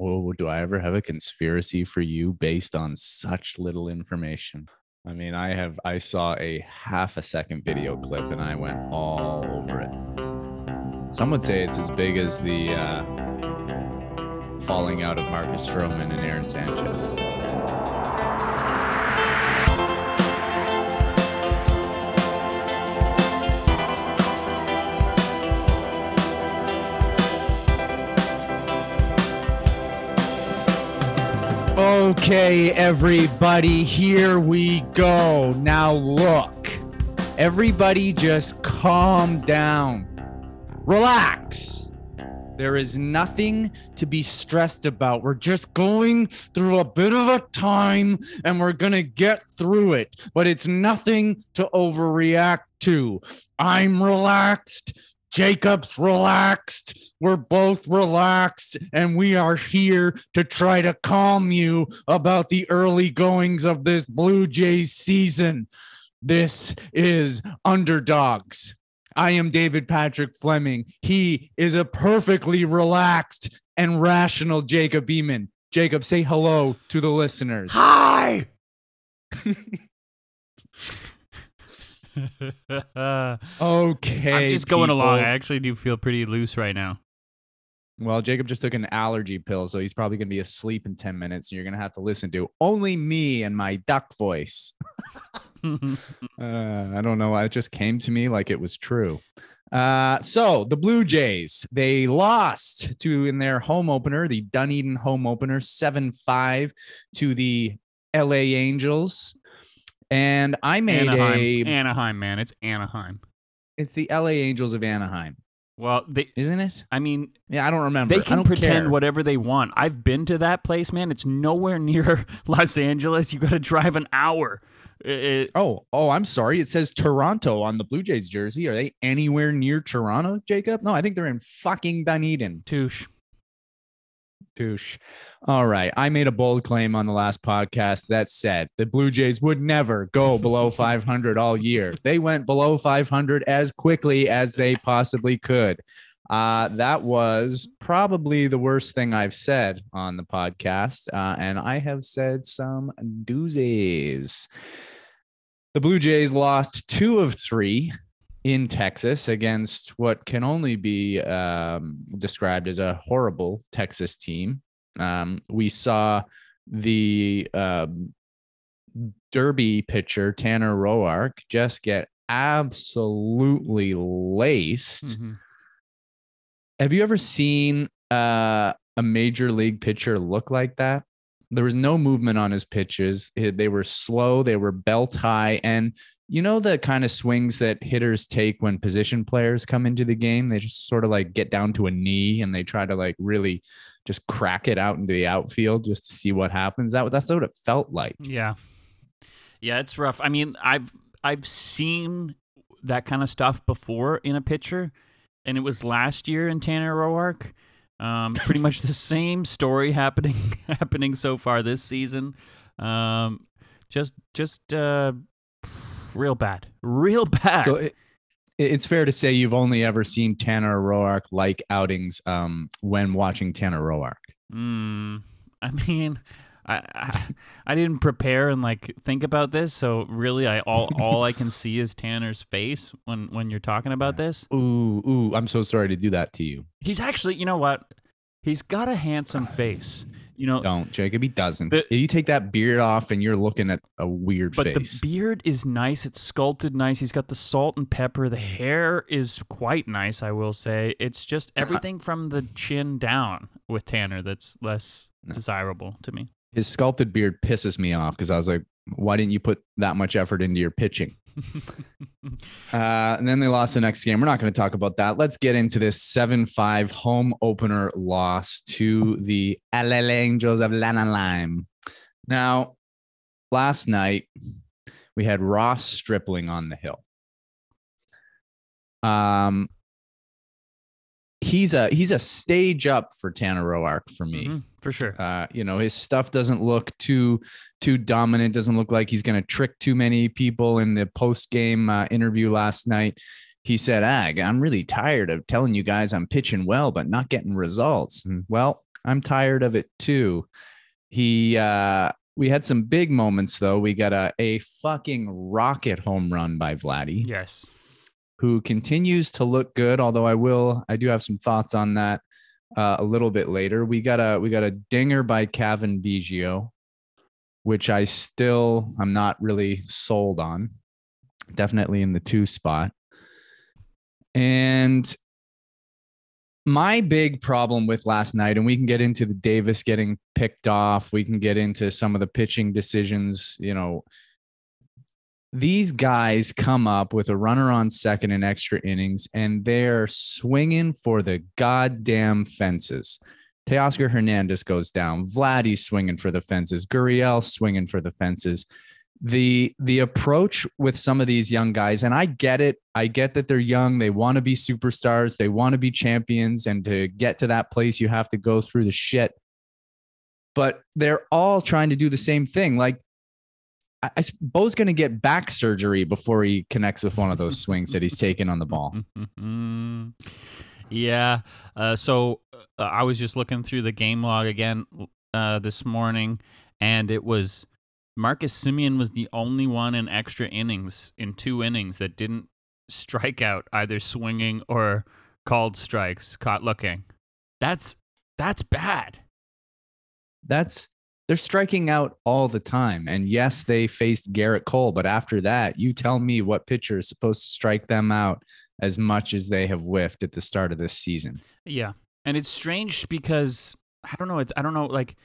Oh, do I ever have a conspiracy for you based on such little information? I mean, I have I saw a half a second video clip and I went all over it. Some would say it's as big as the uh, falling out of Marcus Stroman and Aaron Sanchez. Okay, everybody, here we go. Now, look, everybody just calm down, relax. There is nothing to be stressed about. We're just going through a bit of a time and we're going to get through it, but it's nothing to overreact to. I'm relaxed. Jacob's relaxed. We're both relaxed, and we are here to try to calm you about the early goings of this Blue Jays season. This is Underdogs. I am David Patrick Fleming. He is a perfectly relaxed and rational Jacob Beeman. Jacob, say hello to the listeners. Hi. Okay. I'm just going along. I actually do feel pretty loose right now. Well, Jacob just took an allergy pill, so he's probably going to be asleep in 10 minutes, and you're going to have to listen to only me and my duck voice. Uh, I don't know. It just came to me like it was true. Uh, so the Blue Jays, they lost to in their home opener, the Dunedin home opener, 7 5 to the LA Angels. And I made Anaheim. a, Anaheim, man. It's Anaheim. it's the LA Angels of Anaheim, Well, they. isn't it? I mean, Yeah, I don't remember. they can pretend care. whatever they want. I've been to that place, man. It's nowhere near Los Angeles. You got to drive an hour. It- Oh, oh, I'm sorry. It says Toronto on the Blue Jays jersey. Are they anywhere near Toronto, Jacob? No, I think they're in fucking Dunedin. touche. Touche. All right. I made a bold claim on the last podcast that said the Blue Jays would never go below 500 all year. They went below 500 as quickly as they possibly could. Uh, that was probably the worst thing I've said on the podcast. Uh, and I have said some doozies. The Blue Jays lost two of three in Texas against what can only be um, described as a horrible Texas team. Um, we saw the um, Derby pitcher, Tanner Roark, just get absolutely laced. Mhm. Have you ever seen uh, a major league pitcher look like that? There was no movement on his pitches. They were slow, they were belt high. And you know the kind of swings that hitters take when position players come into the game? They just sort of like get down to a knee and they try to like really just crack it out into the outfield just to see what happens. That that's what it felt like. Yeah. Yeah, it's rough. I mean, I've I've seen that kind of stuff before in a pitcher, and it was last year in Tanner Roark. Um, pretty much the same story happening happening so far this season. Um, just just uh, real bad, real bad. So it, it's fair to say you've only ever seen Tanner Roark like outings um, when watching Tanner Roark. Mm, I mean, I, I I didn't prepare and like think about this, so really, I all all I can see is Tanner's face when when you're talking about this. Ooh, ooh, I'm so sorry to do that to you. He's actually, you know what? He's got a handsome face. You know, Don't, Jacob. He doesn't. The- you take that beard off and you're looking at a weird but face. the beard is nice. It's sculpted nice. He's got the salt and pepper. The hair is quite nice, I will say. It's just uh-huh. everything from the chin down with Tanner that's less No. desirable to me. His sculpted beard pisses me off because I was like, why didn't you put that much effort into your pitching? Uh, and then they lost the next game. We're not going to talk about that. Let's get into this 7 5 home opener loss to the LA Angels of Lanaheim. Now, last night we had Ross Stripling on the hill. Um, he's a he's a stage up for Tanner Roark for me. Mhm, for sure. Uh, you know, his stuff doesn't look too too dominant. Doesn't look like he's going to trick too many people. In the post game uh, interview last night, he said, "Ag, I'm really tired of telling you guys I'm pitching well, but not getting results." And well, I'm tired of it too. He uh we had some big moments though. We got a a fucking rocket home run by Vladdy, Yes. Who continues to look good. Although I will, I do have some thoughts on that uh, a little bit later. We got a we got a dinger by Kevin Biggio, which I still I'm not really sold on. Definitely in the two spot. And my big problem with last night, and we can get into the Davis getting picked off, we can get into some of the pitching decisions, you know. These guys come up with a runner on second in extra innings, and they're swinging for the goddamn fences. Teoscar Hernandez goes down. Vladdy's swinging for the fences. Gurriel swinging for the fences the the approach with some of these young guys and i get it i get that they're young they want to be superstars they want to be champions and to get to that place you have to go through the shit but they're all trying to do the same thing like I, I Bo's going to get back surgery before he connects with one of those swings that he's taken on the ball. yeah. Uh, so uh, I was just looking through the game log again uh, this morning, and it was Marcus Semien was the only one in extra innings in two innings that didn't strike out either swinging or called strikes, caught looking. That's that's bad. That's they're striking out all the time. And yes, they faced Gerrit Cole, but after that, you tell me what pitcher is supposed to strike them out as much as they have whiffed at the start of this season. Yeah. And it's strange because I don't know, it's I don't know like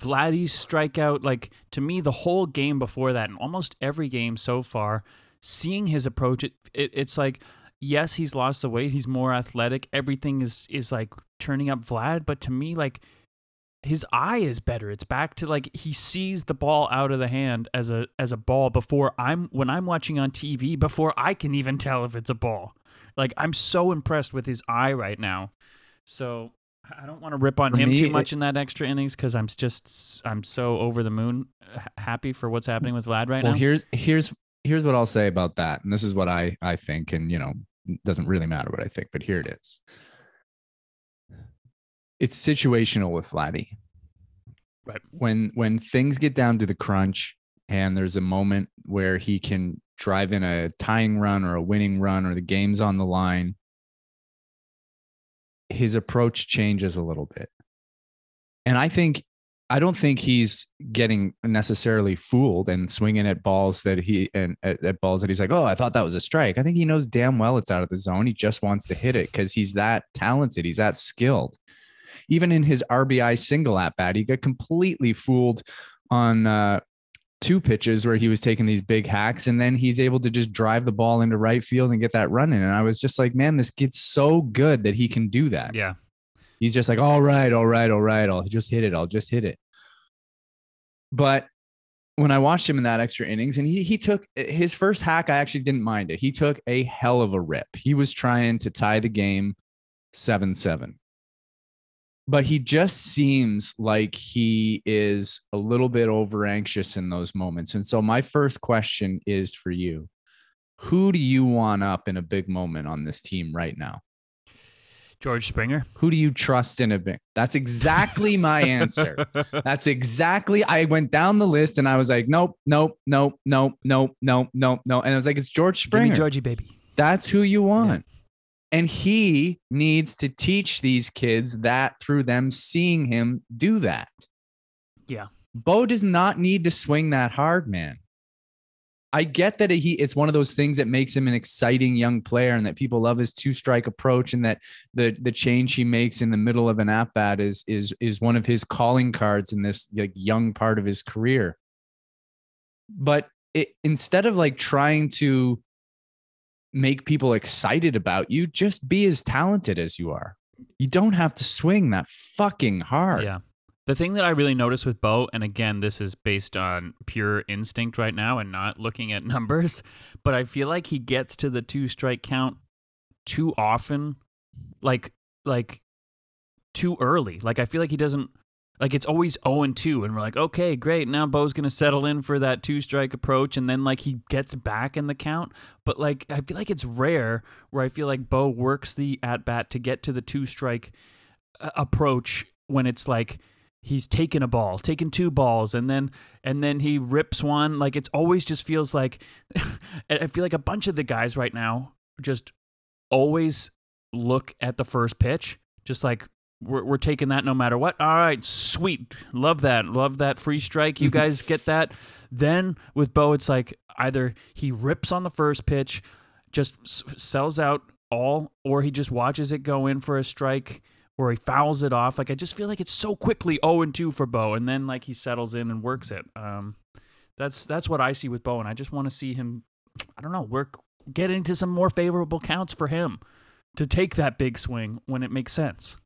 Vladdy's strikeout, like to me, the whole game before that, and almost every game so far, seeing his approach, it, it it's like, yes, he's lost the weight, he's more athletic, everything is is like turning up Vlad, but to me, like his eye is better. It's back to like he sees the ball out of the hand as a as a ball before I'm when I'm watching on TV before I can even tell if it's a ball. Like I'm so impressed with his eye right now. So I don't want to rip on For him me, too it- much in that extra innings because I'm just I'm so over the moon uh, happy for what's happening with Vlad right well, now. here's here's here's what I'll say about that. And this is what I I think, and you know, doesn't really matter what I think, but here it is. It's situational with Vladdy. Right. When when things get down to the crunch and there's a moment where he can drive in a tying run or a winning run or the game's on the line, his approach changes a little bit. And I think I don't think he's getting necessarily fooled and swinging at balls that he and at, at balls that he's like, oh, I thought that was a strike. I think he knows damn well it's out of the zone. He just wants to hit it because he's that talented. He's that skilled. Even in his RBI single at bat, he got completely fooled on uh, two pitches where he was taking these big hacks, and then he's able to just drive the ball into right field and get that run in. And I was just like, man, this kid's so good that he can do that. yeah. He's just like, all right, all right, all right. I'll just hit it. I'll just hit it. But when I watched him in that extra innings, and he he took his first hack, I actually didn't mind it. He took a hell of a rip. He was trying to tie the game seven seven. But he just seems like he is a little bit over anxious in those moments. And so my first question is for you. Who do you want up in a big moment on this team right now? George Springer. Who do you trust in a big? That's exactly my answer. That's exactly. I went down the list and I was like, nope, nope, nope, nope, nope, nope, nope, no. And I was like, it's George Give me Springer. Georgie baby. That's who you want. And he needs to teach these kids that through them seeing him do that. Yeah. Bo does not need to swing that hard, man. I get that he it's one of those things that makes him an exciting young player and that people love his two strike approach and that the the change he makes in the middle of an at bat is is is one of his calling cards in this like young part of his career. But it, instead of like trying to make people excited about you, just be as talented as you are. You don't have to swing that fucking hard. Yeah. The thing that I really noticed with Bo, and again, this is based on pure instinct right now and not looking at numbers, but I feel like he gets to the two strike count too often, like like too early. Like I feel like he doesn't like it's always 0 and 2 and we're like, "Okay, great. Now Bo's going to settle in for that two strike approach and then like he gets back in the count." But like I feel like it's rare where I feel like Bo works the at bat to get to the two strike uh, approach when it's like he's taken a ball, taking two balls, and then and then he rips one. Like it's always just feels like I feel like a bunch of the guys right now just always look at the first pitch, just like we're, we're taking that no matter what. All right, sweet, love that, love that free strike. You guys get that. Then with Bo, it's like either he rips on the first pitch, just s- sells out all, or he just watches it go in for a strike or he fouls it off. Like I just feel like it's so quickly 0 and 2 for Bo, and then like he settles in and works it. Um, that's that's what I see with Bo, and I just want to see him. I don't know, work get into some more favorable counts for him to take that big swing when it makes sense.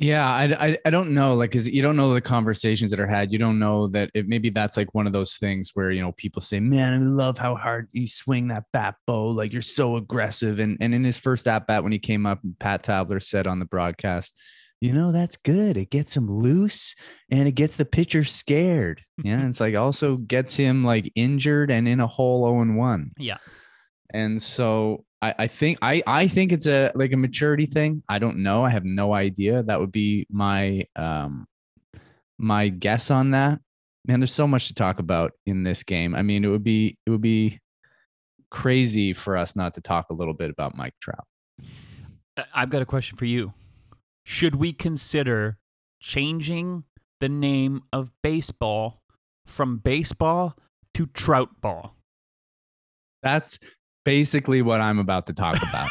Yeah, I, I, I don't know, like, cause you don't know the conversations that are had. You don't know that it maybe that's like one of those things where you know people say, "Man, I love how hard you swing that bat, Bo. Like you're so aggressive." And and in his first at bat when he came up, Pat Tabler said on the broadcast, "You know that's good. It gets him loose and it gets the pitcher scared. Yeah, it's like also gets him like injured and in a hole zero and one. Yeah. And so I, I think I I think it's a like a maturity thing. I don't know. I have no idea. That would be my um my guess on that. Man, there's so much to talk about in this game. I mean, it would be it would be crazy for us not to talk a little bit about Mike Trout. I've got a question for you. Should we consider changing the name of baseball from baseball to trout ball? That's basically what I'm about to talk about.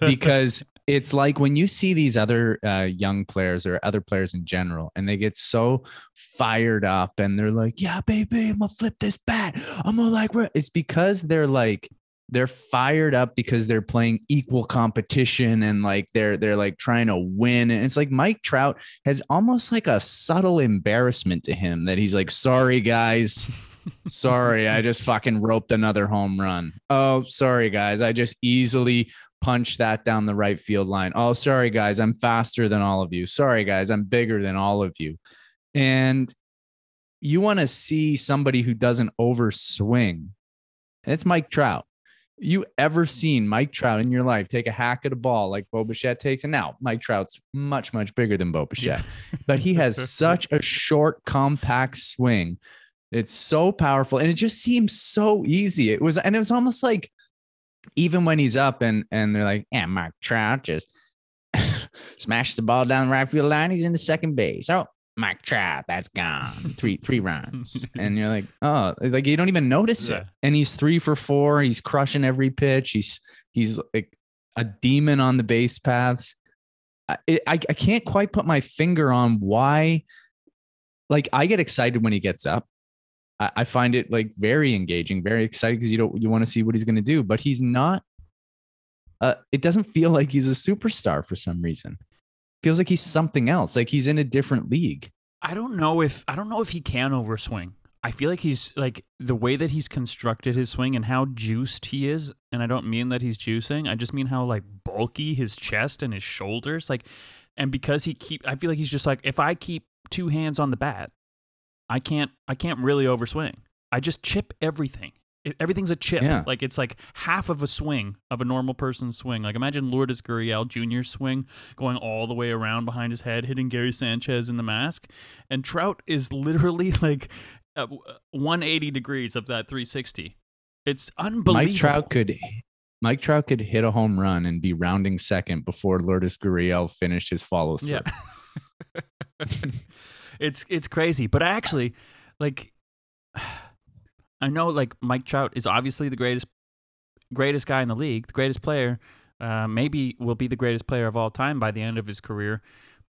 because it's like when you see these other uh, young players or other players in general, and they get so fired up and they're like, "Yeah, baby, I'm gonna flip this bat. I'm gonna like." re-" It's because they're like they're fired up because they're playing equal competition and like they're they're like trying to win. And it's like Mike Trout has almost like a subtle embarrassment to him that he's like, "Sorry, guys." sorry, I just fucking roped another home run. Oh, sorry, guys. I just easily punched that down the right field line. Oh, sorry, guys. I'm faster than all of you. Sorry, guys. I'm bigger than all of you. And you want to see somebody who doesn't overswing. It's Mike Trout. You ever seen Mike Trout in your life take a hack at a ball like Bo Bichette takes? And now Mike Trout's much, much bigger than Bo Bichette, but he has such a short, compact swing it's so powerful and it just seems so easy. It was, and it was almost like even when he's up and and they're like, yeah, Mark Trout just smashes the ball down the right field line. He's in the second base. Oh, Mike Trout, that's gone. Three three runs, and you're like, oh, like you don't even notice Yeah. it. And he's three for four. He's crushing every pitch. He's he's like a demon on the base paths. I, I I can't quite put my finger on why. Like I get excited when he gets up. I, I find it like very engaging, very exciting because you don't you want to see what he's going to do, but he's not. Uh, it doesn't feel like he's a superstar for some reason. Feels like he's something else. Like he's in a different league. I don't know if I don't know if he can overswing. I feel like he's like the way that he's constructed his swing and how juiced he is, and I don't mean that he's juicing. I just mean how like bulky his chest and his shoulders, like, and because he keep, I feel like he's just like if I keep two hands on the bat, I can't, I can't really overswing. I just chip everything. It, everything's a chip. Yeah. Like it's like half of a swing of a normal person's swing. Like imagine Lourdes Gurriel Jr.'s swing going all the way around behind his head, hitting Gary Sanchez in the mask. And Trout is literally like uh, 180 degrees of that 360. It's unbelievable. Mike Trout could Mike Trout could hit a home run and be rounding second before Lourdes Gurriel finished his follow through. Yeah. it's it's crazy, but actually like I know like Mike Trout is obviously the greatest greatest guy in the league, the greatest player. Uh, maybe will be the greatest player of all time by the end of his career.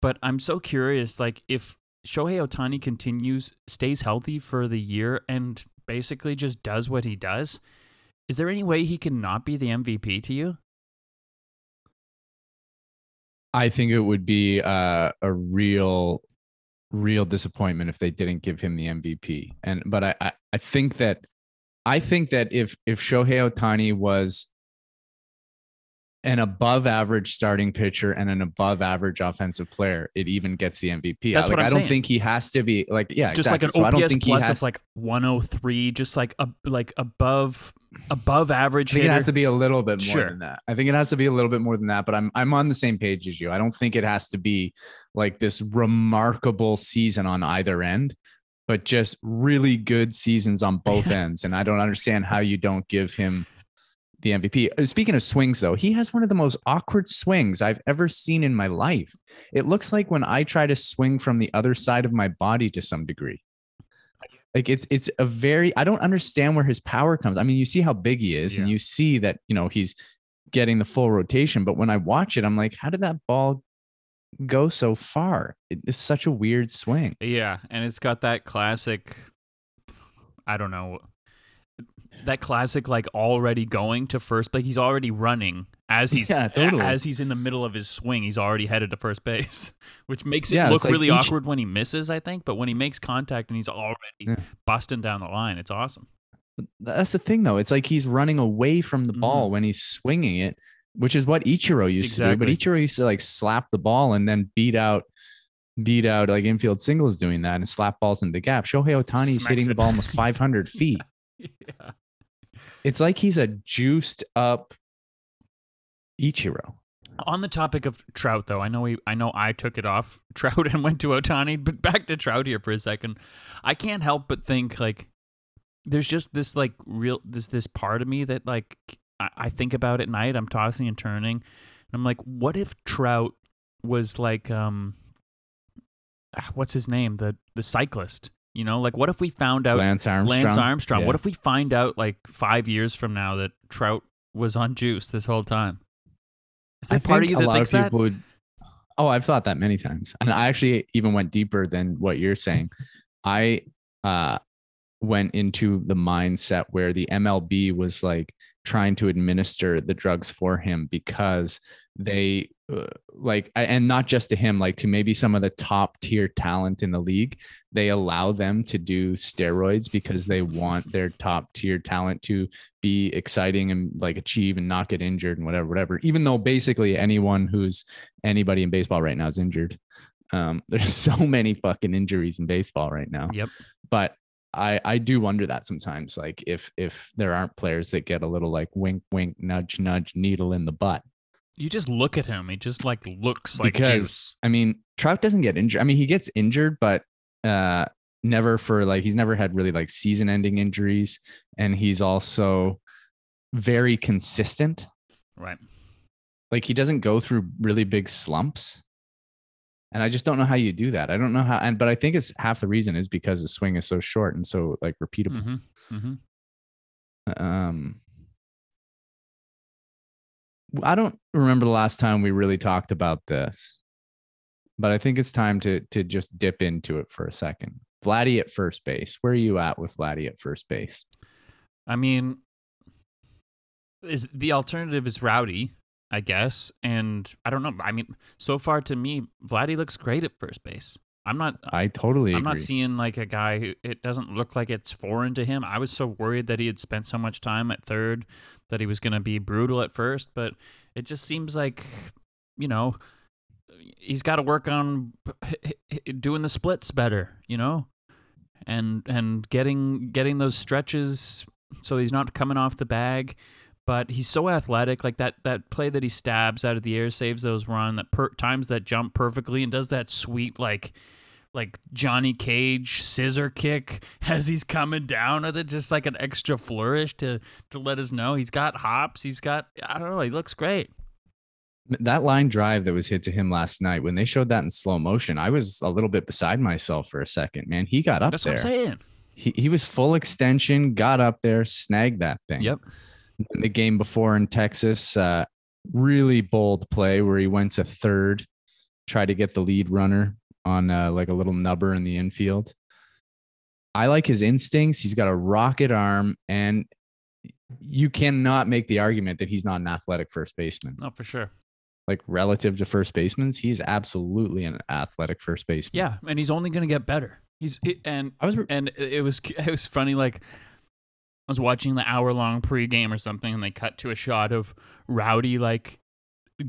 But I'm so curious, like if Shohei Ohtani continues, stays healthy for the year, and basically just does what he does, is there any way he can not be the MVP to you? I think it would be uh, a real, real disappointment if they didn't give him the MVP. And but I, I, I think that I think that if if Shohei Ohtani was an above average starting pitcher and an above average offensive player, it even gets the MVP. That's I, like, what I'm I don't saying. think he has to be like yeah, just exactly. like So I an don't OPS think he plus has of like 103, just like a, like above above average I think hitter. it has to be a little bit more Sure. than that. I think it has to be a little bit more than that, but I'm I'm on the same page as you. I don't think it has to be like this remarkable season on either end, but just really good seasons on both ends. And I don't understand how you don't give him the MVP. Uh, Speaking of swings, though, he has one of the most awkward swings I've ever seen in my life. It looks like when I try to swing from the other side of my body to some degree. Like it's it's a very I don't understand where his power comes. I mean, you see how big he is, and you see that you know he's getting the full rotation. But when I watch it, I'm like, how did that ball go so far? It- It's such a weird swing. Yeah, and it's got that classic I don't know that classic like already going to first like he's already running as he's Yeah, totally. as he's in the middle of his swing he's already headed to first base which makes it Yeah, look like really each- awkward when he misses I think but when he makes contact and he's already Yeah. busting down the line it's awesome That's the thing, though. It's like he's running away from the ball mm-hmm. when he's swinging it, which is what Ichiro used to do. But Ichiro used to like slap the ball and then beat out, beat out like infield singles doing that and slap balls in the gap. Shohei Ohtani's hitting the ball almost 500 feet. yeah. It's like he's a juiced up Ichiro. On the topic of Trout, though, I know we, I know I took it off Trout and went to Ohtani, but back to Trout here for a second. I can't help but think like there's just this like real this this part of me that like I, I think about at night. I'm tossing and turning, and I'm like, what if Trout was like um, ah, what's his name the the cyclist? You know, like what if we found out Lance Armstrong. Lance Armstrong. Yeah. What if we find out like five years from now that Trout was on juice this whole time? Is there I part of you a that lot thinks of that? people would. Oh, I've thought that many times, and I actually even went deeper than what you're saying. I uh, went into the mindset where the MLB was like trying to administer the drugs for him because they like and not just to him like to maybe some of the top tier talent in the league they allow them to do steroids because they want their top tier talent to be exciting and like achieve and not get injured and whatever whatever even though basically anyone who's anybody in baseball right now is injured. Um there's so many fucking injuries in baseball right now. Yep. but I I do wonder that sometimes, like if if there aren't players that get a little like wink wink nudge nudge needle in the butt You just look at him. He just like looks like because juice. I mean Trout doesn't get injured. I mean he gets injured, but uh never for like he's never had really like season ending injuries, and he's also very consistent. Right. Like he doesn't go through really big slumps. And I just don't know how you do that. I don't know how, and but I think it's half the reason is because the swing is so short and so like repeatable. Mm-hmm. Mm-hmm. um I don't remember the last time we really talked about this, but I think it's time to to just dip into it for a second. Vladdy at first base. Where are you at with Vladdy at first base? I mean, is the alternative is Rowdy, I guess, and I don't know. I mean, so far to me, Vladdy looks great at first base. I'm not. I totally I'm agree. not seeing like a guy who it doesn't look like it's foreign to him. I was so worried that he had spent so much time at third that he was going to be brutal at first, but it just seems like, you know, he's got to work on doing the splits better, you know, and and getting getting those stretches so he's not coming off the bag. But he's so athletic, like that that play that he stabs out of the air, saves those run, that per- times that jump perfectly, and does that sweet like like Johnny Cage scissor kick as he's coming down with it, just like an extra flourish to to let us know he's got hops. He's got I don't know. He looks great. that line drive that was hit to him last night when they showed that in slow motion. I was a little bit beside myself for a second. Man, he got up That's there. what I'm saying. He he was full extension, got up there, snagged that thing. Yep. in the game before in Texas. Uh, really bold play where he went to third, tried to get the lead runner on uh, like a little nubber in the infield. I like his instincts. He's got a rocket arm, and you cannot make the argument that he's not an athletic first baseman. No, for sure. Like relative to first basemen, he's absolutely an athletic first baseman. Yeah, and he's only going to get better. He's he- and I was and it was it was funny like I was watching the hour long pregame or something and they cut to a shot of Rowdy like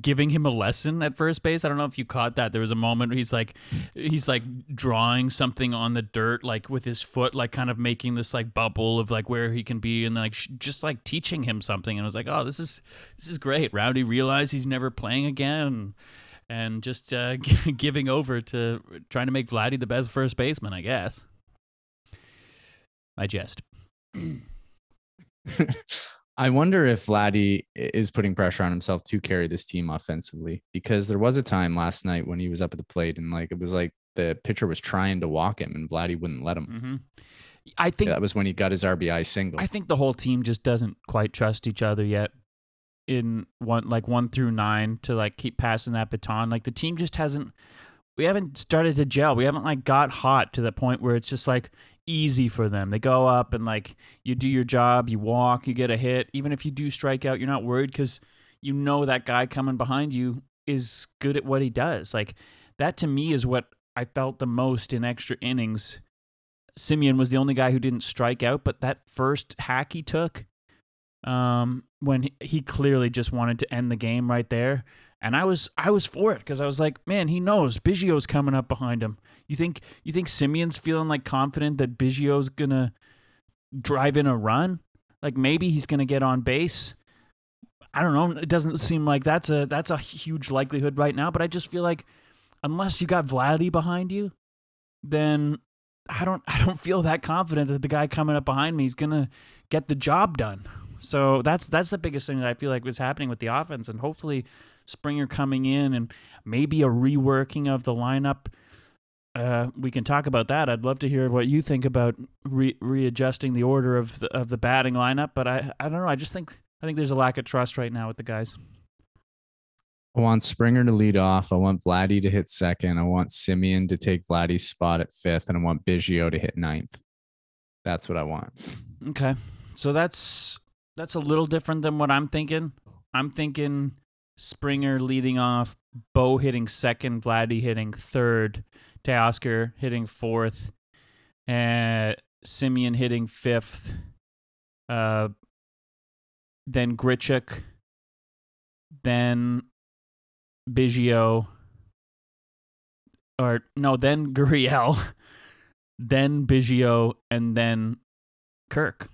giving him a lesson at first base. I don't know if you caught that. There was a moment where he's like he's like drawing something on the dirt like with his foot like kind of making this like bubble of like where he can be and like sh- just like teaching him something and I was like, "Oh, this is this is great." Rowdy realized he's never playing again and just uh, giving over to trying to make Vladdy the best first baseman, I guess. I jest. I wonder if Vladdy is putting pressure on himself to carry this team offensively because there was a time last night when he was up at the plate and like it was like the pitcher was trying to walk him and Vladdy wouldn't let him. Mm-hmm. I think that was when he got his RBI single. I think the whole team just doesn't quite trust each other yet. In one like one through nine to like keep passing that baton. Like the team just hasn't. We haven't started to gel. We haven't like got hot to the point where it's just like easy for them. They go up and like you do your job, you walk, you get a hit. Even if you do strike out, you're not worried because you know that guy coming behind you is good at what he does. Like that to me is what I felt the most in extra innings. Semien was the only guy who didn't strike out, but that first hack he took, um, when he clearly just wanted to end the game right there, and I was I was for it because I was like, man, he knows Biggio's coming up behind him. You think you think Semien's feeling like confident that Biggio's gonna drive in a run? Like maybe he's gonna get on base. I don't know. It doesn't seem like that's a that's a huge likelihood right now. But I just feel like unless you got Vladdy behind you, then I don't I don't feel that confident that the guy coming up behind me is gonna get the job done. So that's that's the biggest thing that I feel like was happening with the offense, and hopefully Springer coming in and maybe a reworking of the lineup uh, we can talk about that. I'd love to hear what you think about re- readjusting the order of the of the batting lineup. But I I don't know. I just think I think there's a lack of trust right now with the guys. I want Springer to lead off. I want Vladdy to hit second. I want Semien to take Vladdy's spot at fifth, and I want Biggio to hit ninth. That's what I want. Okay, so that's that's a little different than what I'm thinking. I'm thinking Springer leading off, Bo hitting second, Vladdy hitting third, Teoscar hitting fourth, and Semien hitting fifth. Uh, then Grichuk, then Biggio, or no, then Gurriel, then Biggio, and then Kirk.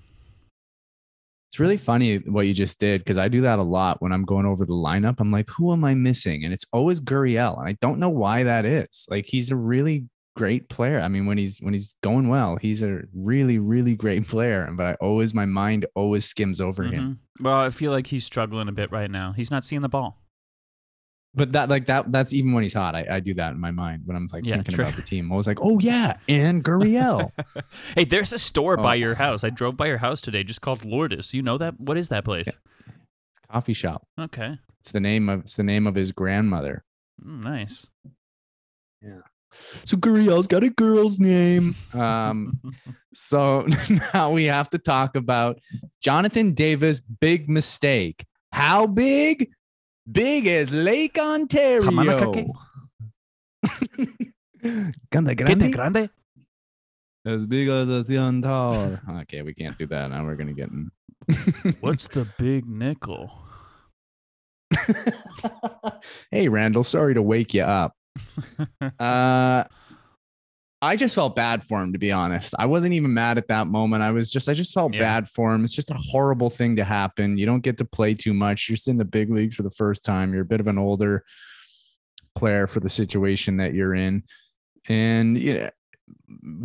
It's really funny what you just did because I do that a lot when I'm going over the lineup. I'm like, who am I missing? And it's always Gurriel. And I don't know why that is. Like he's a really great player. I mean, when he's when he's going well, he's a really, really great player. But I always my mind always skims over mm-hmm. him. Well, I feel like he's struggling a bit right now. He's not seeing the ball but that like that that's even when he's hot. I, I do that in my mind when I'm like yeah, thinking true. about the team. I was like, oh yeah, and Gurriel. hey, there's a store oh. by your house. I drove by your house today, just called Lourdes. You know that? What is that place? Yeah. coffee shop. Okay. It's the name of it's the name of his grandmother. Mm, nice. Yeah. So Gurriel's got a girl's name. Um, so now we have to talk about Jonathan Davis' big mistake. How big? Big as Lake Ontario. grande, grande. grande. As big as the CN Tower. Okay, we can't do that. Now we're going to get in. What's the big nickel? hey, Randall, sorry to wake you up. Uh, I just felt bad for him, to be honest. I wasn't even mad at that moment. I was just, I just felt yeah. bad for him. It's just a horrible thing to happen. You don't get to play too much. You're just in the big leagues for the first time. You're a bit of an older player for the situation that you're in. And, you know,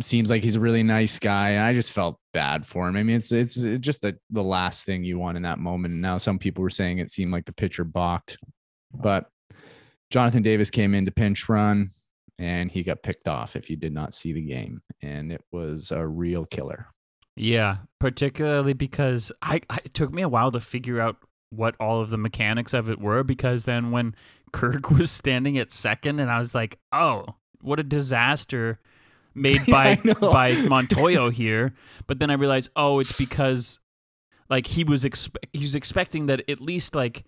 seems like he's a really nice guy. And I just felt bad for him. I mean, it's, it's just the, the last thing you want in that moment. And now some people were saying it seemed like the pitcher balked, but Jonathan Davis came in to pinch run and he got picked off if you did not see the game. And it was a real killer. Yeah, particularly because I, I, it took me a while to figure out what all of the mechanics of it were because then when Kirk was standing at second and I was like, "Oh, what a disaster made by yeah, by Montoyo here." But then I realized, "Oh, it's because like he was expe- he was expecting that at least like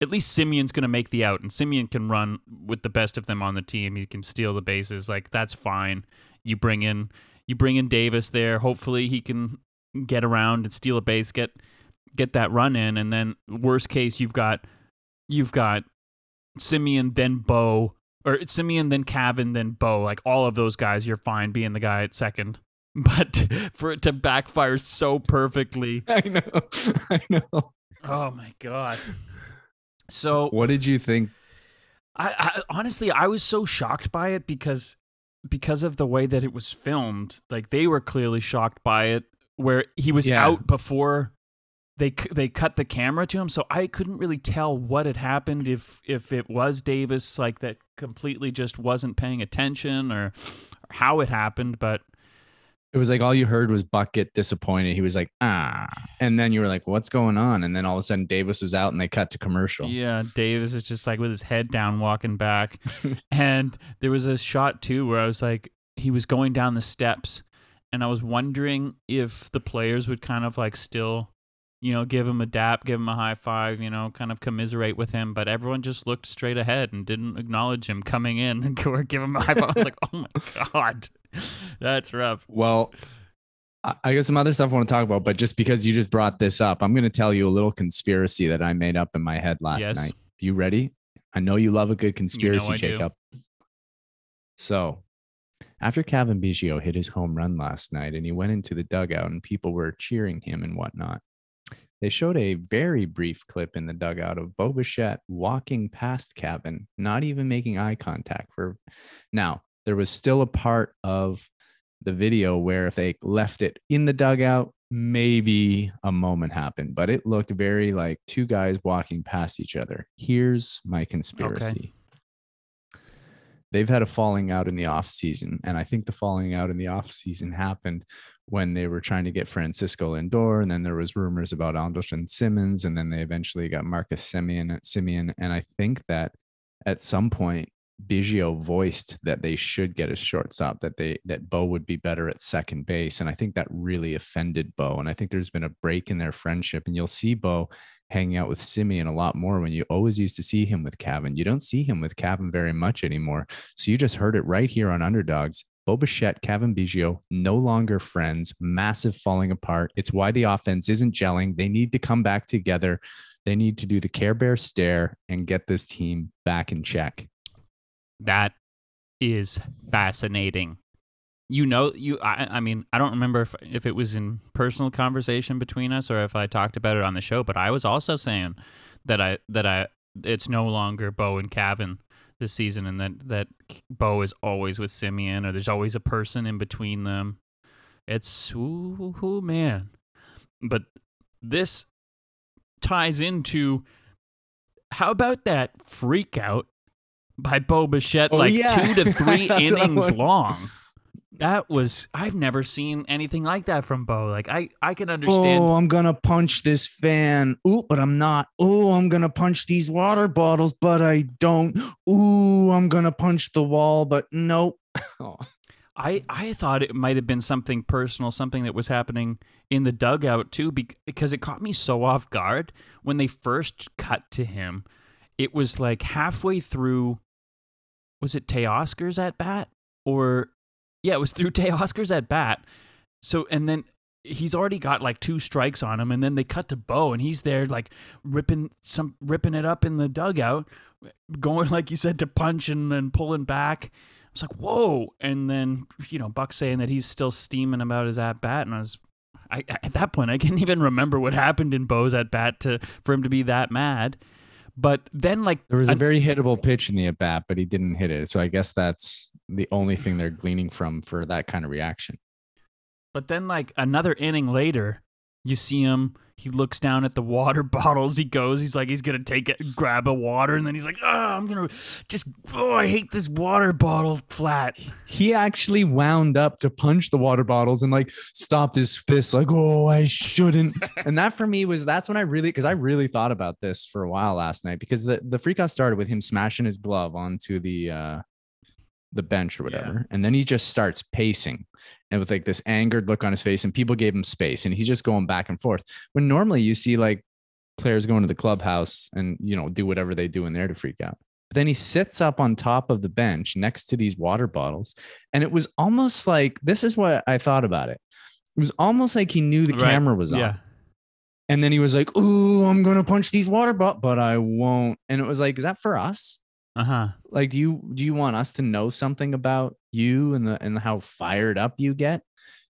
at least Semien's going to make the out, and Semien can run with the best of them on the team. He can steal the bases. Like that's fine. You bring in you bring in Davis there. Hopefully he can get around and steal a base, get get that run in, and then worst case you've got you've got Semien then Bo or Semien then Cavan then Bo. Like all of those guys, you're fine being the guy at second. But for it to backfire so perfectly, I know. I know. oh my god. So What did you think? I, I honestly I was so shocked by it because because of the way that it was filmed. Like they were clearly shocked by it, where he was Yeah. out before they they cut the camera to him. So I couldn't really tell what had happened if if it was Davis like that completely just wasn't paying attention or how it happened. But It was like all you heard was Buck get disappointed. He was like, ah. And then you were like, what's going on? And then all of a sudden Davis was out and they cut to commercial. Yeah, Davis is just like with his head down walking back. and there was a shot too where I was like, he was going down the steps, and I was wondering if the players would kind of like still, you know, give him a dap, give him a high five, you know, kind of commiserate with him. But everyone just looked straight ahead and didn't acknowledge him coming in and give him a high five. I was like, oh my God, that's rough. Well, I I got some other stuff I want to talk about, but just because you just brought this up, I'm going to tell you a little conspiracy that I made up in my head last Yes. night. You ready? I know you love a good conspiracy, I do. Jacob. So, after Kevin Biggio hit his home run last night and he went into the dugout and people were cheering him and whatnot, they showed a very brief clip in the dugout of Bo Bichette walking past Kevin, not even making eye contact. For now, there was still a part of the video where if they left it in the dugout, maybe a moment happened, but it looked very like two guys walking past each other. Here's my conspiracy. They've had a falling out in the off season, and I think the falling out in the off season happened when they were trying to get Francisco Lindor, and then there was rumors about Andrelton Simmons, and then they eventually got Marcus Semien. Semien, and I think that at some point Biggio voiced that they should get a shortstop, that they that Bo would be better at second base, and I think that really offended Bo. And I think there's been a break in their friendship, and you'll see Bo hanging out with Semien a lot more when you always used to see him with Cavan. You don't see him with Cavan very much anymore. So you just heard it right here on Underdogs. Bo Bichette, Cavan Biggio, no longer friends, massive falling apart. It's why the offense isn't gelling. They need to come back together. They need to do the Care Bear stare and get this team back in check. That is fascinating. You know, you. I, I mean, I don't remember if if it was in personal conversation between us or if I talked about it on the show, but I was also saying that I that I it's no longer Bo and Cavan this season, and that that Bo is always with Semien, or there's always a person in between them. It's ooh, ooh man, but this ties into how about that freak out by Bo Bichette, Oh, like yeah. two to three That's what I innings long. That was I've never seen anything like that from Bo. Like I I can understand. Oh, I'm gonna punch this fan. Ooh, but I'm not. Oh, I'm gonna punch these water bottles, but I don't. Ooh, I'm gonna punch the wall, but nope. Oh. I I thought it might have been something personal, something that was happening in the dugout too, because it caught me so off guard when they first cut to him. It was like halfway through. Was it Teoscar's at bat or? Yeah, it was through Teoscar's at bat. So and then he's already got like two strikes on him, and then they cut to Bo, and he's there like ripping some ripping it up in the dugout, going like you said to punch and then pulling back. I was like, whoa. And then, you know, Buck saying that he's still steaming about his at bat. And I was, I, at that point, I can't even remember what happened in Bo's at bat to, for him to be that mad. But then, like, There was a very hittable pitch in the at bat, but he didn't hit it. So I guess that's the only thing they're gleaning from for that kind of reaction. but then, like, another inning later, you see him. He looks down at the water bottles. He goes. He's like, he's gonna take it, grab a water, and then he's like, oh, I'm gonna just, oh, I hate this water bottle flat. He actually wound up to punch the water bottles and like stopped his fist, like, oh, I shouldn't. and that for me was that's when I really because I really thought about this for a while last night because the the freak out started with him smashing his glove onto the uh the bench or whatever. And then he just starts pacing and with like this angered look on his face, and people gave him space and he's just going back and forth. When normally you see like players going to the clubhouse and you know do whatever they do in there to freak out. But then he sits up on top of the bench next to these water bottles. And it was almost like this is what I thought about it. It was almost like he knew the Right. camera was on. Yeah. And then he was like, Ooh, I'm gonna punch these water bottles, but I won't. And it was like, is that for us? Uh huh. Like, do you do you want us to know something about you and the and how fired up you get?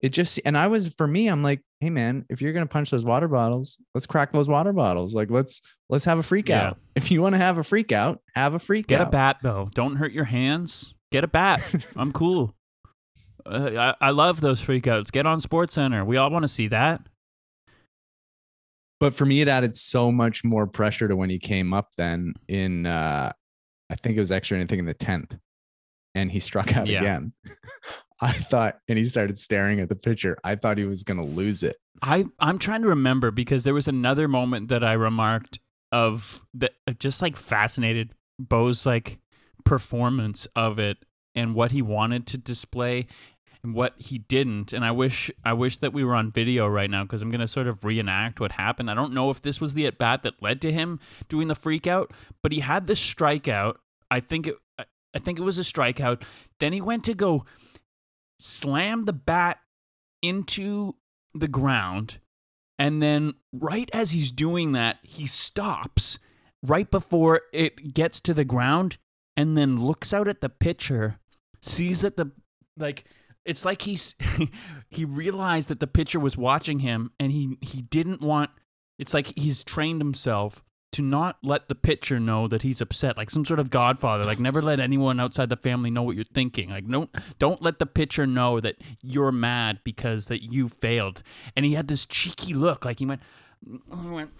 It just and I was for me, I'm like, hey man, if you're gonna punch those water bottles, let's crack those water bottles. Like, let's let's have a freak Yeah. out. If you want to have a freak out, have a freak Get out. Get a bat though. Don't hurt your hands. Get a bat. I'm cool. Uh, I, I love those freakouts. Get on Sports Center. We all want to see that. but for me, it added so much more pressure to when he came up then in uh I think it was extra anything in the tenth. And he struck out Yeah. again. I thought, and he started staring at the pitcher. I thought he was gonna lose it. I I'm trying to remember because there was another moment that I remarked of that uh, just like fascinated Bo's like performance of it and what he wanted to display and what he didn't and I wish I wish that we were on video right now because I'm going to sort of reenact what happened. I don't know if this was the at bat that led to him doing the freak out, but he had the strikeout. I think it I think it was a strikeout. Then he went to go slam the bat into the ground. And then, right as he's doing that, he stops right before it gets to the ground and then looks out at the pitcher, sees that the, like, it's like he's, he realized that the pitcher was watching him and he, he didn't want, it's like he's trained himself to not let the pitcher know that he's upset, like some sort of godfather. Like never let anyone outside the family know what you're thinking. Like don't don't let the pitcher know that you're mad because that you failed. And he had this cheeky look, like he went, oh, he went,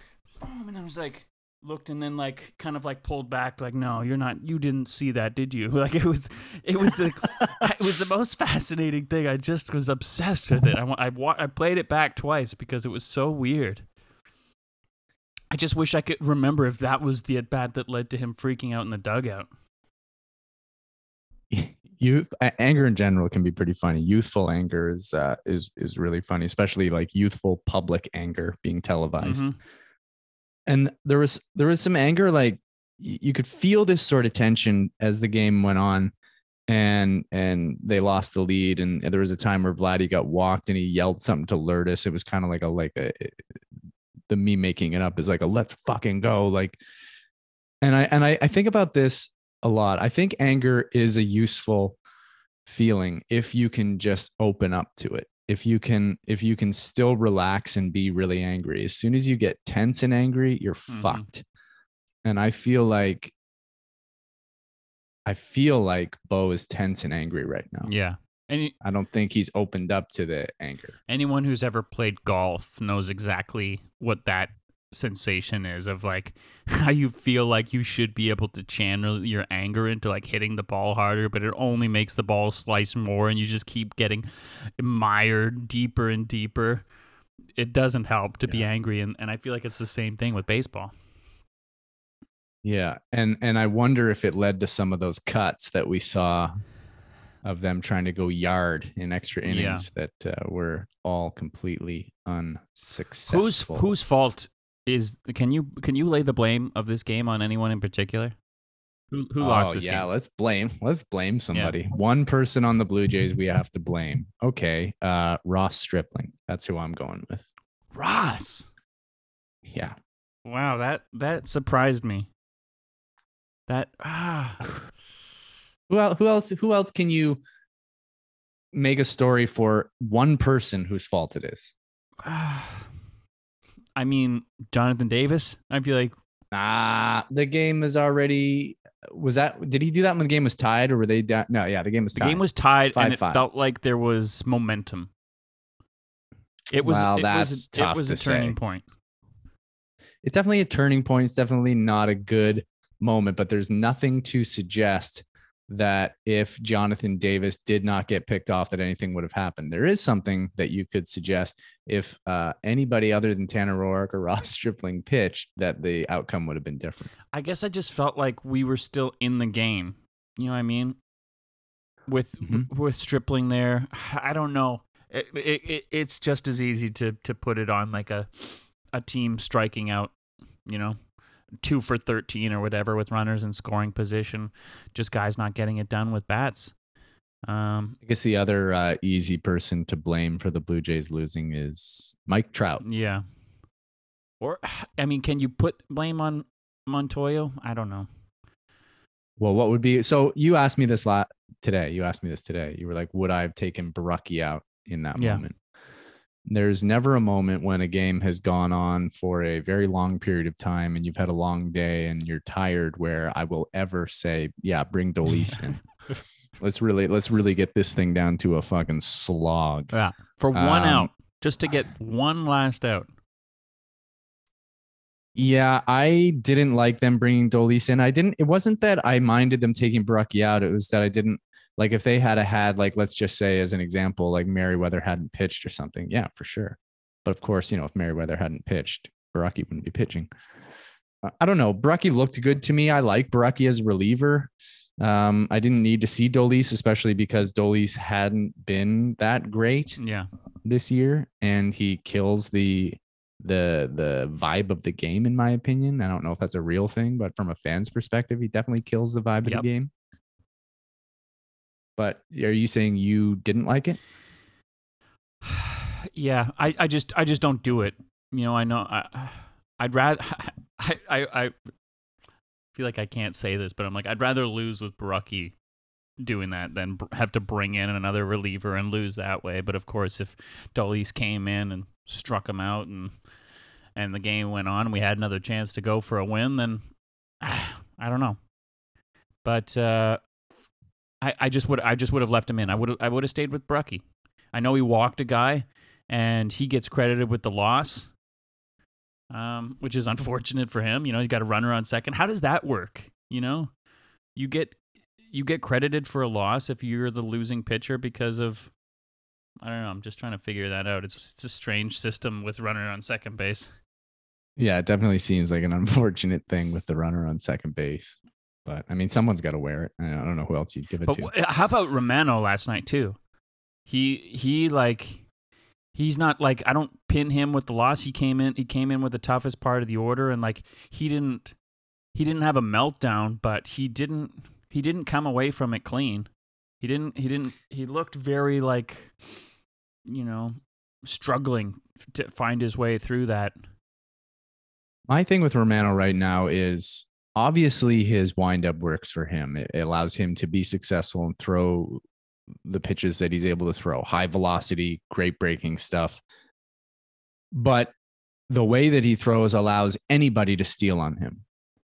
oh, and I was like looked and then like kind of like pulled back like no you're not you didn't see that did you like it was it was the it was the most fascinating thing i just was obsessed with it i I, I played it back twice because it was so weird I just wish I could remember if that was the at bat that led to him freaking out in the dugout. Youth anger in general can be pretty funny. Youthful anger is uh, is is really funny, especially like youthful public anger being televised. Mhm. And there was there was some anger like you could feel this sort of tension as the game went on and and they lost the lead and there was a time where Vladdy got walked and he yelled something to Lourdes. It was kind of like a like a eh, the me making it up is like a let's fucking go like and I and I, I think about this a lot. I think anger is a useful feeling if you can just open up to it if you can if you can still relax and be really angry as soon as you get tense and angry you're Mhm. fucked and i feel like i feel like bo is tense and angry right now Yeah. Any i don't think he's opened up to the anger anyone who's ever played golf knows exactly what that sensation is of like how you feel like you should be able to channel your anger into like hitting the ball harder, but it only makes the ball slice more and you just keep getting mired deeper and deeper. It doesn't help to be angry and, and I feel like it's the same thing with baseball. yeah and and i wonder if it led to some of those cuts that we saw of them trying to go yard in extra Yeah. innings that uh, were all completely unsuccessful Whose whose fault is can you can you lay the blame of this game on anyone in particular? Who who lost oh, this yeah, game? let's blame. Let's blame somebody. One person on the Blue Jays we have to blame. Okay, uh, Ross Stripling. That's who I'm going with. Ross. Yeah. Wow, that that surprised me. That ah, Who else? Who else? Who else can you make a story for one person whose fault it is? ah. I mean, Jonathan Davis. I'd be like Ah, the game is already. Was that? Did he do that when the game was tied, or were they down? No, yeah, the game was the tied. game was tied, and it 5-5. felt like there was momentum. It was. Well, it that's was, tough It was to a turning say. point. it's definitely a turning point. It's definitely not a good moment, but there's nothing to suggest that if Jonathan Davis did not get picked off, that anything would have happened. There is something that you could suggest if uh, anybody other than Tanner Roark or Ross Stripling pitched, that the outcome would have been different. I guess I just felt like we were still in the game. You know what I mean? With Mhm. with Stripling there, I don't know. It, it, it, it's just as easy to to put it on like a a team striking out. You know, two for thirteen or whatever with runners in scoring position. Just guys not getting it done with bats. Um, I guess the other uh, easy person to blame for the Blue Jays losing is Mike Trout. yeah. Or I mean, can you put blame on Montoyo? I don't know. Well, what would be so? You asked me this la- today. You asked me this today. You were like, "Would I have taken Borucki out in that Yeah. moment?" There's never a moment when a game has gone on for a very long period of time and you've had a long day and you're tired where I will ever say, "Yeah, bring Dolis in." let's really let's really get this thing down to a fucking slog. Yeah. For one Um, out, just to get one last out. Yeah, I didn't like them bringing Dolis in. I didn't. It wasn't that I minded them taking Borucki out. It was that I didn't like if they had a had like let's just say as an example like Merryweather hadn't pitched or something. Yeah, for sure. But of course, you know if Merryweather hadn't pitched, Borucki wouldn't be pitching. I don't know. Borucki looked good to me. I like Borucki as a reliever. Um, I didn't need to see Dolis, especially because Dolis hadn't been that great Yeah. this year and he kills the the the vibe of the game in my opinion. I don't know if that's a real thing, but from a fan's perspective, he definitely kills the vibe Yep. of the game. But are you saying you didn't like it? yeah, I, I just I just don't do it. You know, I know I I'd rather I, I I feel like I can't say this, but I'm like I'd rather lose with Borucki doing that than have to bring in another reliever and lose that way. But of course, if Dolis came in and struck him out and and the game went on, and we had another chance to go for a win, then I don't know. But uh, I I just would I just would have left him in. I would I would have stayed with Borucki. I know he walked a guy, and he gets credited with the loss, um, which is unfortunate for him. You know, he's got a runner on second. How does that work? You know, you get you get credited for a loss if you're the losing pitcher because of I don't know. I'm just trying to figure that out. It's it's a strange system with runner on second base. Yeah, it definitely seems like an unfortunate thing with the runner on second base. But I mean, someone's got to wear it. I don't know who else you'd give it But to. how about Romano last night too? He he like he's not like I don't pin him with the loss. He came in he came in with the toughest part of the order and like he didn't he didn't have a meltdown, but he didn't he didn't come away from it clean. He didn't he didn't he looked very like you know struggling to find his way through that. My thing with Romano right now is obviously his windup works for him. It, allows him to be successful and throw the pitches that he's able to throw, high velocity, great breaking stuff. But the way that he throws allows anybody to steal on him.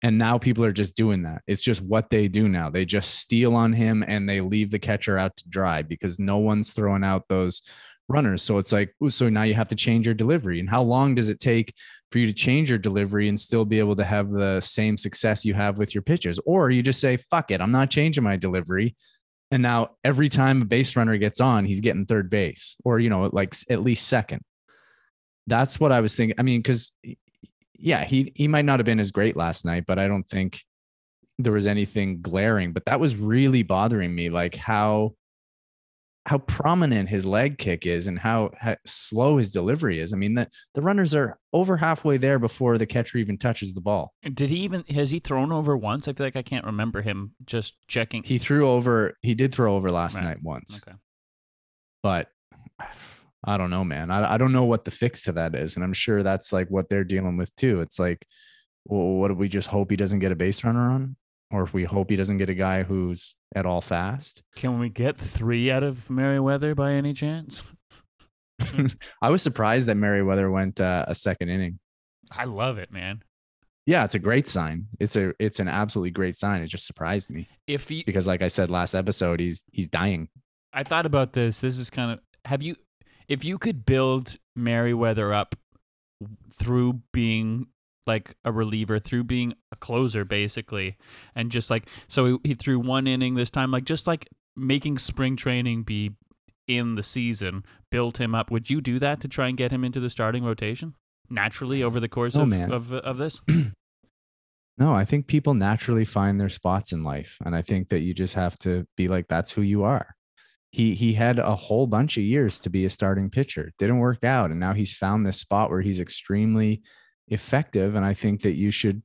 And now people are just doing that. It's just what they do now. They just steal on him and they leave the catcher out to dry because no one's throwing out those runners. So it's like, so now you have to change your delivery. And how long does it take for you to change your delivery and still be able to have the same success you have with your pitches? Or you just say, fuck it, I'm not changing my delivery. And now every time a base runner gets on, he's getting third base or, you know, like at least second. That's what I was thinking. I mean, because yeah, he he might not have been as great last night, but I don't think there was anything glaring. But that was really bothering me, like how how prominent his leg kick is and how, how slow his delivery is. I mean, the the runners are over halfway there before the catcher even touches the ball. Did he even has he thrown over once? I feel like I can't remember him just checking. He threw over. He did throw over last Right. night once, okay. but I don't know, man. I, I don't know what the fix to that is, and I'm sure that's like what they're dealing with too. It's like, well, what do we just hope he doesn't get a base runner on, or if we hope he doesn't get a guy who's at all fast? Can we get three out of Merryweather by any chance? I was surprised that Merryweather went uh, a second inning. I love it, man. Yeah, it's a great sign. It's a it's an absolutely great sign. It just surprised me If he, because, like I said last episode, he's he's dying. I thought about this. This is kind of have you, if you could build Merryweather up through being like a reliever, through being a closer, basically, and just like so he, he threw one inning this time, like just like making spring training be in the season, built him up. Would you do that to try and get him into the starting rotation naturally over the course Oh, of, of of this? No, I think people naturally find their spots in life, and I think that you just have to be like, that's who you are. He he had a whole bunch of years to be a starting pitcher. Didn't work out, and now he's found this spot where he's extremely effective. And I think that you should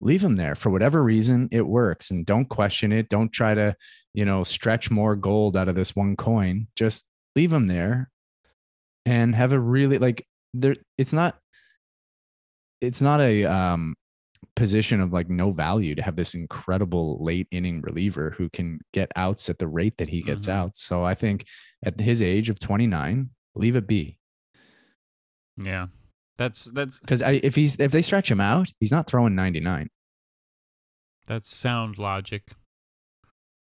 leave them there for whatever reason. It works, and don't question it. Don't try to, you know, stretch more gold out of this one coin. Just leave them there, and have a really like there. It's not. It's not a um position of like no value to have this incredible late inning reliever who can get outs at the rate that he gets Mhm. outs. So I think at his age of 29, leave it be. Yeah. That's that's Because if he's if they stretch him out, he's not throwing 99. that's sound logic.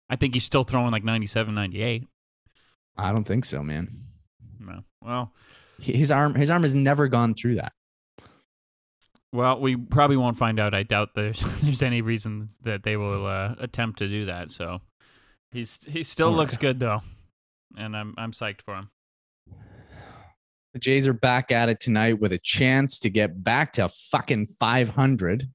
I think he's still throwing like 97, 98. I don't think so, man. No. Well, His arm his arm has never gone through that. well, we probably won't find out. I doubt there's there's any reason that they will uh, attempt to do that. So he's he still All looks right. good though, and I'm I'm psyched for him. The Jays are back at it tonight with a chance to get back to fucking 500.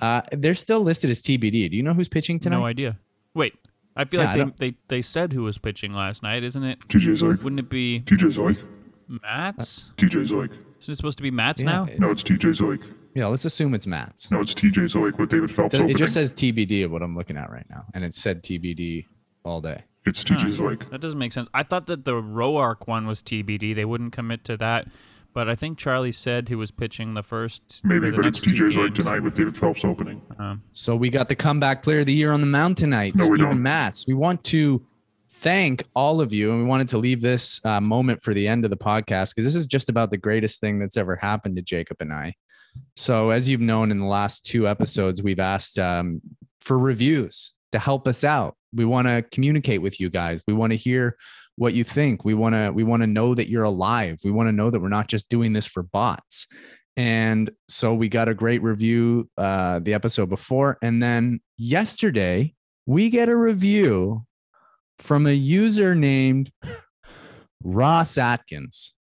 Uh, they're still listed as TBD. Do you know who's pitching tonight? No idea. Wait, I feel Yeah, I like they, they they said who was pitching last night, isn't it? TJ Zeuch. Wouldn't it be TJ Zeuch. Matz? TJ Zeuch. Isn't it supposed to be Matz Yeah, now? it- No, it's TJ Zeuch. yeah, let's assume it's Matz. No, it's TJ Zeuch with David Phelps It opening. just says TBD of what I'm looking at right now, and it said TBD all day. It's TJ Zeuch. That doesn't make sense. I thought that the Roark one was TBD. They wouldn't commit to that. But I think Charlie said he was pitching the first. Maybe, the but it's next two TJ Zeuch tonight with David Phelps opening. Um, So we got the comeback player of the year on the mound tonight, No, we Steven don't. Matz. We want to thank all of you, and we wanted to leave this uh, moment for the end of the podcast because this is just about the greatest thing that's ever happened to Jacob and I. So, as you've known in the last two episodes, we've asked um, for reviews to help us out. We want to communicate with you guys. We want to hear what you think. We want to we want to know that you're alive. We want to know that we're not just doing this for bots. And so we got a great review uh, the episode before, and then yesterday we get a review from a user named Ross Atkins.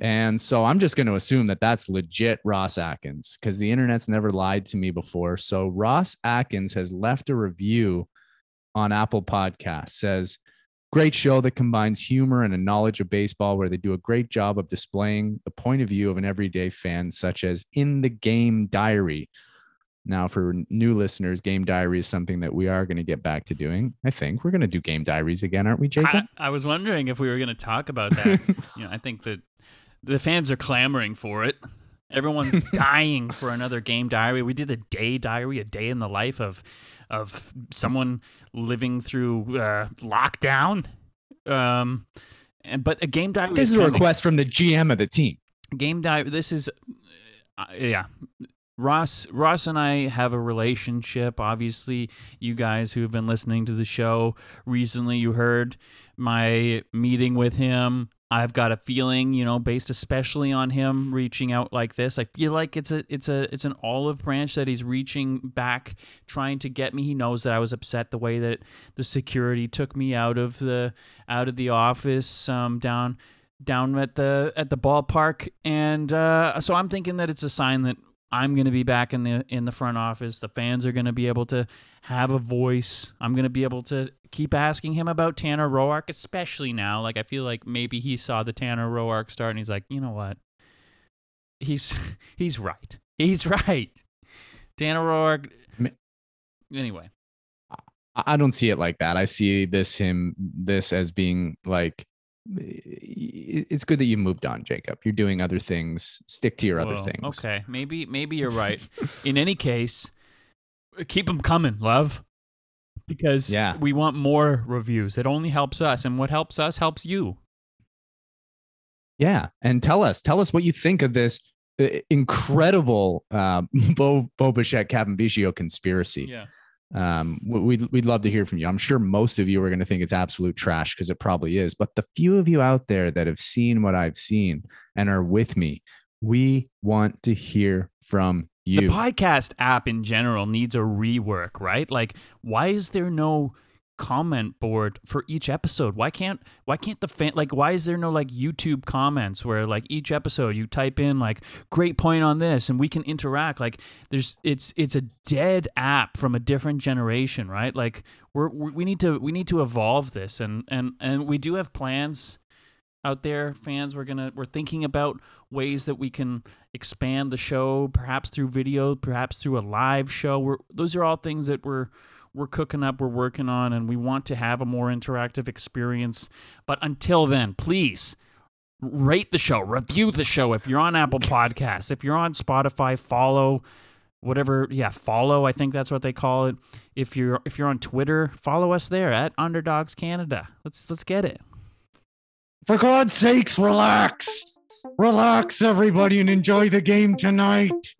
And so I'm just going to assume that that's legit Ross Atkins because the internet's never lied to me before. So Ross Atkins has left a review on Apple Podcasts. Says, "Great show that combines humor and a knowledge of baseball, where they do a great job of displaying the point of view of an everyday fan, such as in the game diary." Now, for new listeners, game diary is something that we are going to get back to doing. I think we're going to do game diaries again, aren't we, Jacob? I, I was wondering if we were going to talk about that. you know, I think that the fans are clamoring for it. Everyone's dying for another game diary. We did a day diary, a day in the life of of someone living through uh, lockdown. Um, and but a game diary. this is a request from the GM of the team. game dive this is uh, yeah ross ross and i have a relationship obviously you guys who have been listening to the show recently you heard my meeting with him i've got a feeling you know based especially on him reaching out like this i feel like it's a it's a it's an olive branch that he's reaching back trying to get me. He knows that i was upset the way that the security took me out of the out of the office um down down at the at the ballpark. And uh, so I'm thinking that it's a sign that I'm going to be back in the in the front office. The fans are going to be able to have a voice. I'm going to be able to keep asking him about Tanner Roark especially now. Like I feel like maybe he saw the Tanner Roark start and he's like you know what? He's he's right. He's right. Tanner Roark anyway. I don't see it like that. I see this him this as being like it's good that you moved on, Jacob. You're doing other things. Stick to your other things. Okay, maybe maybe you're right. In any case, keep them coming, love, because Yeah. we want more reviews. It only helps us, and what helps us helps you. Yeah, and tell us, tell us what you think of this uh, incredible uh, Bo Bo Bichette Cavendicio conspiracy. Yeah. Um, we'd we'd love to hear from you. I'm sure most of you are going to think it's absolute trash because it probably is. But the few of you out there that have seen what I've seen and are with me, we want to hear from you. The podcast app in general needs a rework, right? Like, why is there no comment board for each episode? Why can't why can't the fan like why is there no like YouTube comments where like each episode you type in like great point on this and we can interact? Like there's it's it's a dead app from a different generation, right? Like we're, we need to we need to evolve this and and and we do have plans out there fans we're gonna we're thinking about ways that we can expand the show perhaps through video perhaps through a live show we're, those are all things that we're we're cooking up we're working on and we want to have a more interactive experience. But until then please rate the show review the show. If you're on apple podcasts if you're on spotify follow whatever yeah follow i think that's what they call it. If you're if you're on twitter follow us there at underdogs canada. Let's let's get it. For God's sakes, relax. Relax, everybody, and enjoy the game tonight.